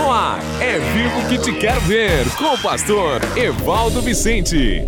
No ar, é vivo que te quero ver, com o pastor Evaldo Vicente.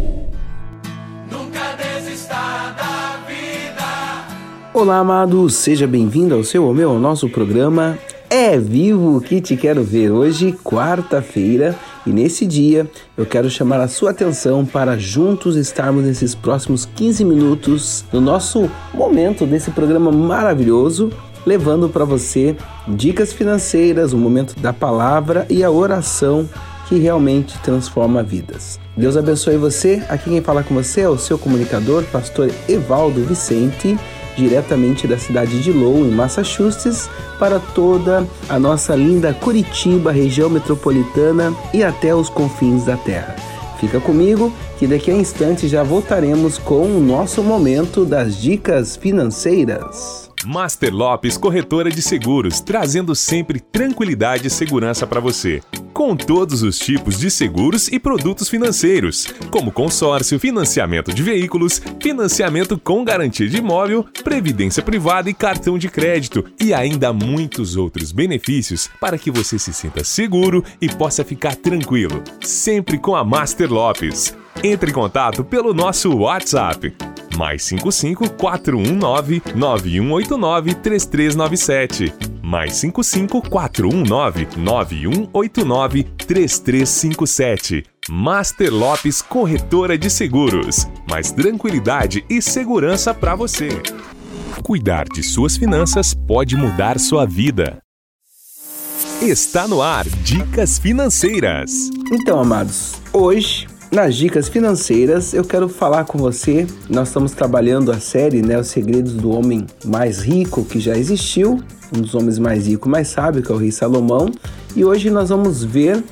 Nunca desista da vida. Olá, amados, seja bem-vindo ao seu ou meu, ao nosso programa É Vivo que te quero ver. Hoje, quarta-feira, e nesse dia eu quero chamar a sua atenção para juntos estarmos nesses próximos 15 minutos no nosso momento desse programa maravilhoso levando para você dicas financeiras, o momento da palavra e a oração que realmente transforma vidas. Deus abençoe você. Aqui quem fala com você é o seu comunicador, pastor Evaldo Vicente, diretamente da cidade de Lowell, em Massachusetts, para toda a nossa linda Curitiba, região metropolitana e até os confins da terra. Fica comigo que daqui a instantes já voltaremos com o nosso momento das dicas financeiras. Master Lopes Corretora de Seguros, trazendo sempre tranquilidade e segurança para você. Com todos os tipos de seguros e produtos financeiros, como consórcio, financiamento de veículos, financiamento com garantia de imóvel, previdência privada e cartão de crédito, e ainda muitos outros benefícios para que você se sinta seguro e possa ficar tranquilo. Sempre com a Master Lopes. Entre em contato pelo nosso WhatsApp mais 55 419 9189 3397. Mais 55 419 9189 3357. Master Lopes Corretora de Seguros. Mais tranquilidade e segurança para você. Cuidar de suas finanças pode mudar sua vida. Está no ar Dicas Financeiras. Então, amados, hoje nas dicas financeiras, eu quero falar com você. Nós estamos trabalhando a série, né, Os Segredos do Homem Mais Rico que já existiu, um dos homens mais ricos, mais sábios, que é o rei Salomão. E hoje nós vamos ver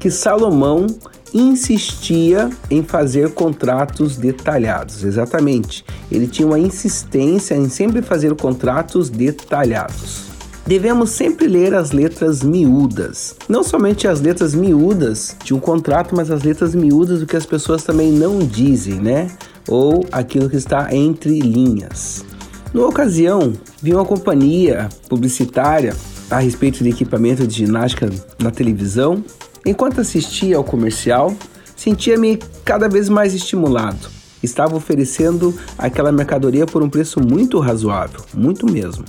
que Salomão insistia em fazer contratos detalhados. Exatamente. Ele tinha uma insistência em sempre fazer contratos detalhados devemos sempre ler as letras miúdas. Não somente as letras miúdas de um contrato, mas as letras miúdas do que as pessoas também não dizem, né? Ou aquilo que está entre linhas. Numa ocasião, vi uma companhia publicitária a respeito de equipamento de ginástica na televisão. Enquanto assistia ao comercial, sentia-me cada vez mais estimulado. Estava oferecendo aquela mercadoria por um preço muito razoável, muito mesmo.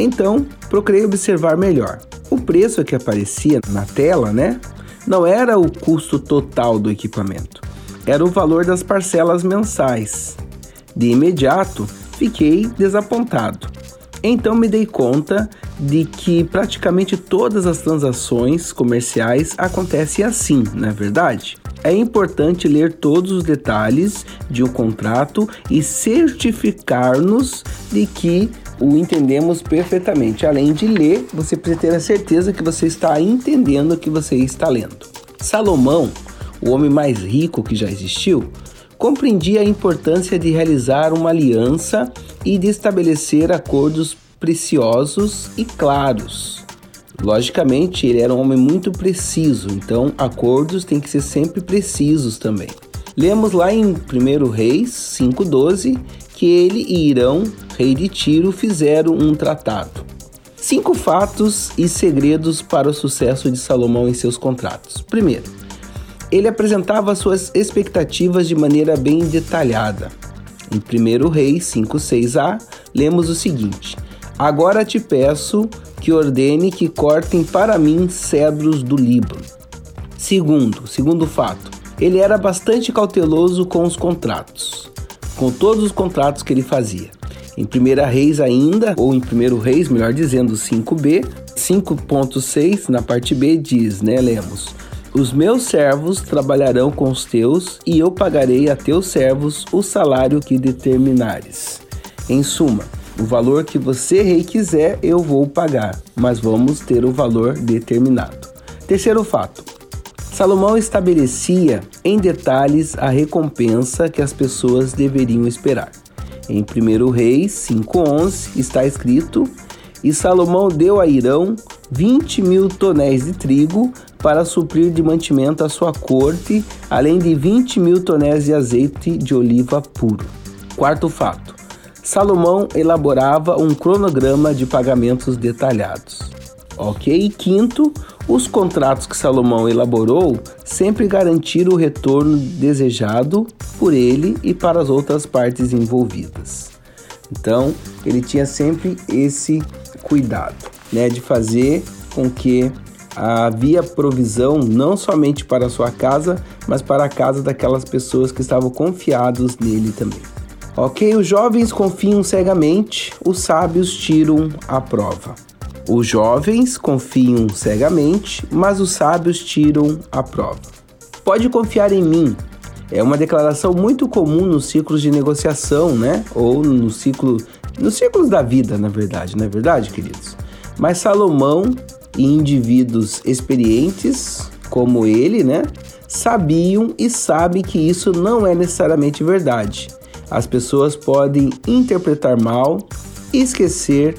Então, procurei observar melhor. O preço que aparecia na tela, né, não era o custo total do equipamento, era o valor das parcelas mensais. De imediato, fiquei desapontado. Então me dei conta de que praticamente todas as transações comerciais acontecem assim, não é verdade? É importante ler todos os detalhes de um contrato e certificar-nos de que o entendemos perfeitamente. Além de ler, você precisa ter a certeza que você está entendendo o que você está lendo. Salomão, o homem mais rico que já existiu, compreendia a importância de realizar uma aliança e de estabelecer acordos preciosos e claros. Logicamente, ele era um homem muito preciso, então acordos têm que ser sempre precisos também. Lemos lá em 1 Reis 5,12 que ele e Irão, rei de Tiro, fizeram um tratado. Cinco fatos e segredos para o sucesso de Salomão em seus contratos. Primeiro, ele apresentava suas expectativas de maneira bem detalhada. Em 1 Reis 5,6a, lemos o seguinte: Agora te peço que ordene que cortem para mim cedros do Líbano. Segundo, segundo fato, ele era bastante cauteloso com os contratos com todos os contratos que ele fazia. Em Primeira Reis ainda, ou em Primeiro Reis, melhor dizendo, 5b, 5.6 na parte B diz, né, lemos: Os meus servos trabalharão com os teus, e eu pagarei a teus servos o salário que determinares. Em suma, o valor que você, rei, quiser, eu vou pagar, mas vamos ter o valor determinado. Terceiro fato: Salomão estabelecia em detalhes a recompensa que as pessoas deveriam esperar. Em 1 Reis 5,11 está escrito: E Salomão deu a Irão 20 mil tonéis de trigo para suprir de mantimento a sua corte, além de 20 mil tonéis de azeite de oliva puro. Quarto fato: Salomão elaborava um cronograma de pagamentos detalhados. Ok? Quinto, Os contratos que Salomão elaborou sempre garantiram o retorno desejado por ele e para as outras partes envolvidas. Então, ele tinha sempre esse cuidado, né, de fazer com que havia provisão não somente para a sua casa, mas para a casa daquelas pessoas que estavam confiados nele também. Ok, os jovens confiam cegamente, os sábios tiram a prova. Os jovens confiam cegamente, mas os sábios tiram a prova. Pode confiar em mim. É uma declaração muito comum nos ciclos de negociação, né? Ou no ciclo, nos ciclos da vida, na verdade, não é verdade, queridos? Mas Salomão e indivíduos experientes como ele, né, sabiam e sabem que isso não é necessariamente verdade. As pessoas podem interpretar mal, esquecer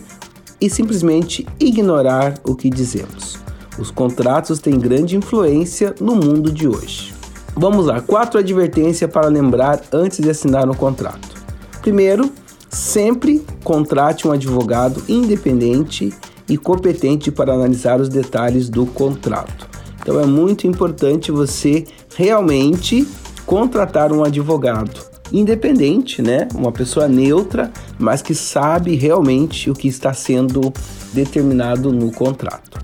e simplesmente ignorar o que dizemos. Os contratos têm grande influência no mundo de hoje. Vamos lá, quatro advertências para lembrar antes de assinar um contrato. Primeiro, sempre contrate um advogado independente e competente para analisar os detalhes do contrato. Então é muito importante você realmente contratar um advogado independente, né? Uma pessoa neutra, mas que sabe realmente o que está sendo determinado no contrato.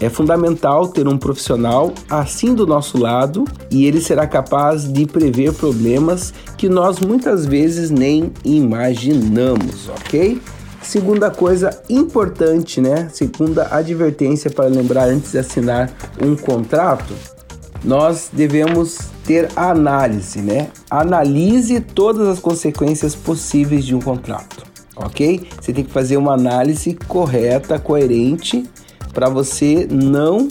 É fundamental ter um profissional assim do nosso lado e ele será capaz de prever problemas que nós muitas vezes nem imaginamos, ok? Segunda coisa importante, né? Segunda advertência para lembrar antes de assinar um contrato, nós devemos ter análise, né? Analise todas as consequências possíveis de um contrato, ok? Você tem que fazer uma análise correta, coerente, para você não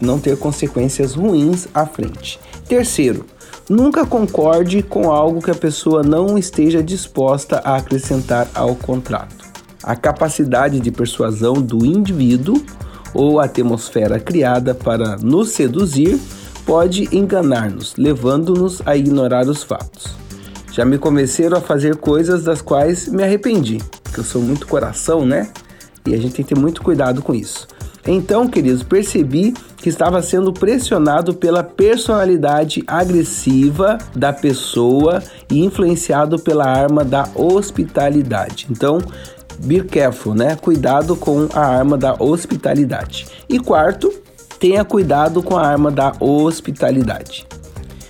não ter consequências ruins à frente. Terceiro, nunca concorde com algo que a pessoa não esteja disposta a acrescentar ao contrato. A capacidade de persuasão do indivíduo ou a atmosfera criada para nos seduzir pode enganar-nos, levando-nos a ignorar os fatos. Já me convenceram a fazer coisas das quais me arrependi, que eu sou muito coração, né? E a gente tem que ter muito cuidado com isso. Então, queridos, percebi que estava sendo pressionado pela personalidade agressiva da pessoa e influenciado pela arma da hospitalidade. Então, be careful, né? Cuidado com a arma da hospitalidade. E quarto, tenha cuidado com a arma da hospitalidade.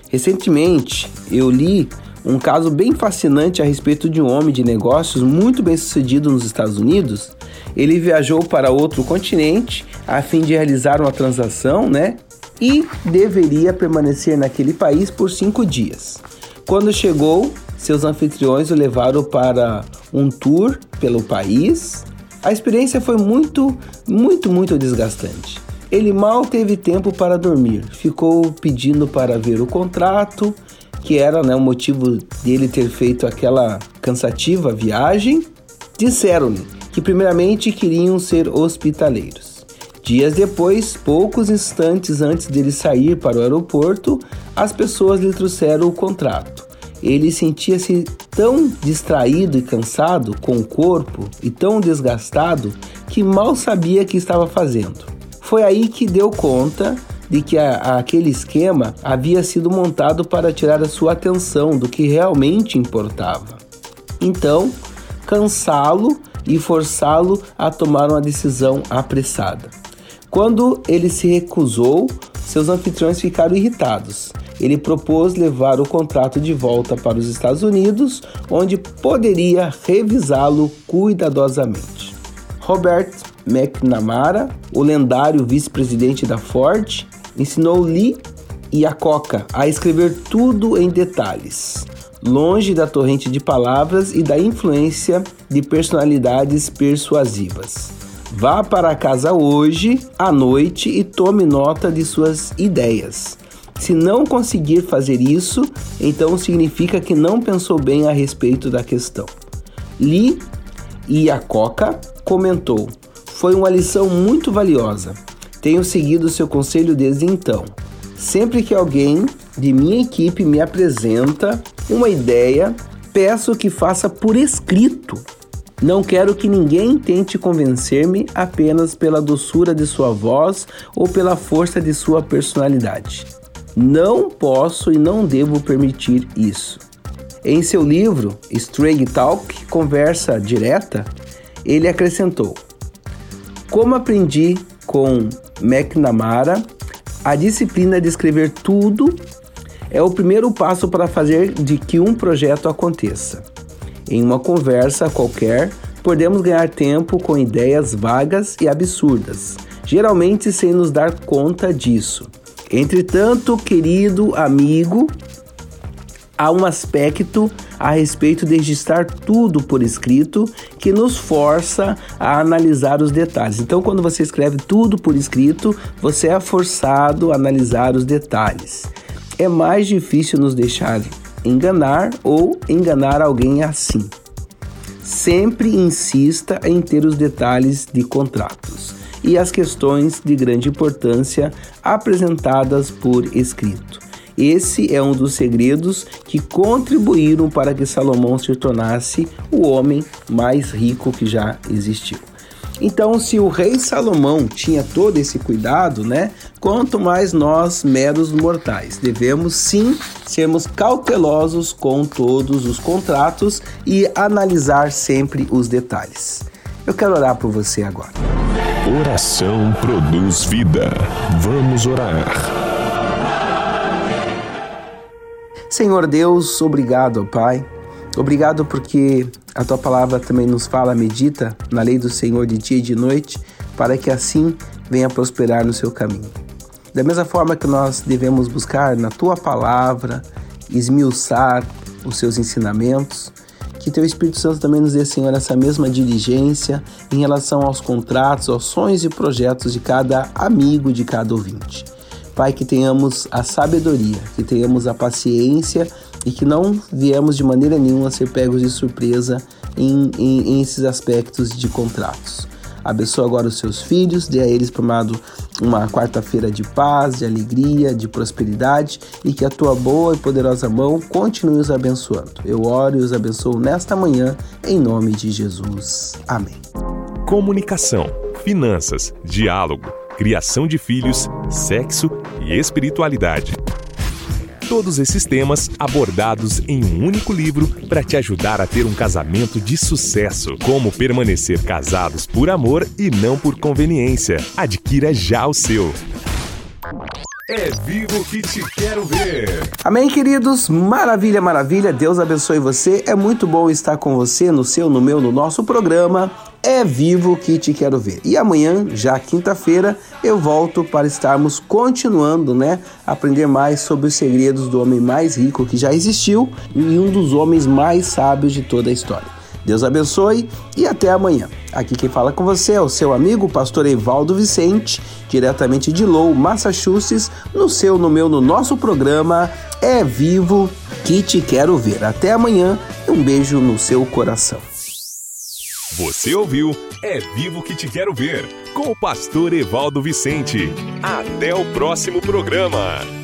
Recentemente, eu li um caso bem fascinante a respeito de um homem de negócios muito bem sucedido nos Estados Unidos. Ele viajou para outro continente a fim de realizar uma transação, né? E deveria permanecer naquele país por cinco dias. Quando chegou, seus anfitriões o levaram para um tour pelo país. A experiência foi muito, muito, muito desgastante. Ele mal teve tempo para dormir, ficou pedindo para ver o contrato, que era né, o motivo dele ter feito aquela cansativa viagem. Disseram-lhe que, primeiramente, queriam ser hospitaleiros. Dias depois, poucos instantes antes dele sair para o aeroporto, as pessoas lhe trouxeram o contrato. Ele sentia-se tão distraído e cansado com o corpo e tão desgastado que mal sabia o que estava fazendo. Foi aí que deu conta de que a, aquele esquema havia sido montado para tirar a sua atenção do que realmente importava. Então, cansá-lo e forçá-lo a tomar uma decisão apressada. Quando ele se recusou, seus anfitriões ficaram irritados. Ele propôs levar o contrato de volta para os Estados Unidos, onde poderia revisá-lo cuidadosamente. Robert McNamara, o lendário vice-presidente da Ford, ensinou Lee e a Coca a escrever tudo em detalhes, longe da torrente de palavras e da influência de personalidades persuasivas. Vá para casa hoje, à noite, e tome nota de suas ideias. Se não conseguir fazer isso, então significa que não pensou bem a respeito da questão. Lee Iacocca comentou: Foi uma lição muito valiosa. Tenho seguido seu conselho desde então. Sempre que alguém de minha equipe me apresenta uma ideia, peço que faça por escrito Não quero que ninguém tente convencer-me apenas pela doçura de sua voz ou pela força de sua personalidade. Não posso e não devo permitir isso. Em seu livro Straight Talk Conversa Direta, ele acrescentou: Como aprendi com McNamara, a disciplina de escrever tudo é o primeiro passo para fazer de que um projeto aconteça. Em uma conversa qualquer, podemos ganhar tempo com ideias vagas e absurdas, geralmente sem nos dar conta disso. Entretanto, querido amigo, há um aspecto a respeito de registrar tudo por escrito que nos força a analisar os detalhes. Então, quando você escreve tudo por escrito, você é forçado a analisar os detalhes. É mais difícil nos deixar enganar ou enganar alguém assim. Sempre insista em ter os detalhes de contratos e as questões de grande importância apresentadas por escrito. Esse é um dos segredos que contribuíram para que Salomão se tornasse o homem mais rico que já existiu. Então, se o rei Salomão tinha todo esse cuidado, né? Quanto mais nós, meros mortais, devemos sim sermos cautelosos com todos os contratos e analisar sempre os detalhes. Eu quero orar por você agora. Oração produz vida. Vamos orar. Senhor Deus, obrigado, Pai. Obrigado porque a tua palavra também nos fala, medita na lei do Senhor de dia e de noite, para que assim venha prosperar no seu caminho. Da mesma forma que nós devemos buscar na tua palavra, esmiuçar os seus ensinamentos, que teu Espírito Santo também nos dê, Senhor, essa mesma diligência em relação aos contratos, aos sonhos e projetos de cada amigo, de cada ouvinte. Pai, que tenhamos a sabedoria, que tenhamos a paciência e que não viemos de maneira nenhuma ser pegos de surpresa em, em, em esses aspectos de contratos. Abençoa agora os seus filhos, dê a eles, amado, uma quarta-feira de paz, de alegria, de prosperidade e que a tua boa e poderosa mão continue os abençoando. Eu oro e os abençoo nesta manhã, em nome de Jesus. Amém. Comunicação, finanças, diálogo criação de filhos, sexo e espiritualidade. Todos esses temas abordados em um único livro para te ajudar a ter um casamento de sucesso. Como permanecer casados por amor e não por conveniência. Adquira já o seu. É vivo que te quero ver. Amém, queridos? Maravilha, maravilha. Deus abençoe você. É muito bom estar com você no seu, no meu, no nosso programa. É vivo que te quero ver. E amanhã, já quinta-feira, eu volto para estarmos continuando, né, aprender mais sobre os segredos do homem mais rico que já existiu e um dos homens mais sábios de toda a história. Deus abençoe e até amanhã. Aqui quem fala com você é o seu amigo, pastor Evaldo Vicente, diretamente de Lowell, Massachusetts, no seu, no meu, no nosso programa É Vivo que te quero ver. Até amanhã e um beijo no seu coração. Você ouviu É Vivo que te quero ver com o pastor Evaldo Vicente. Até o próximo programa.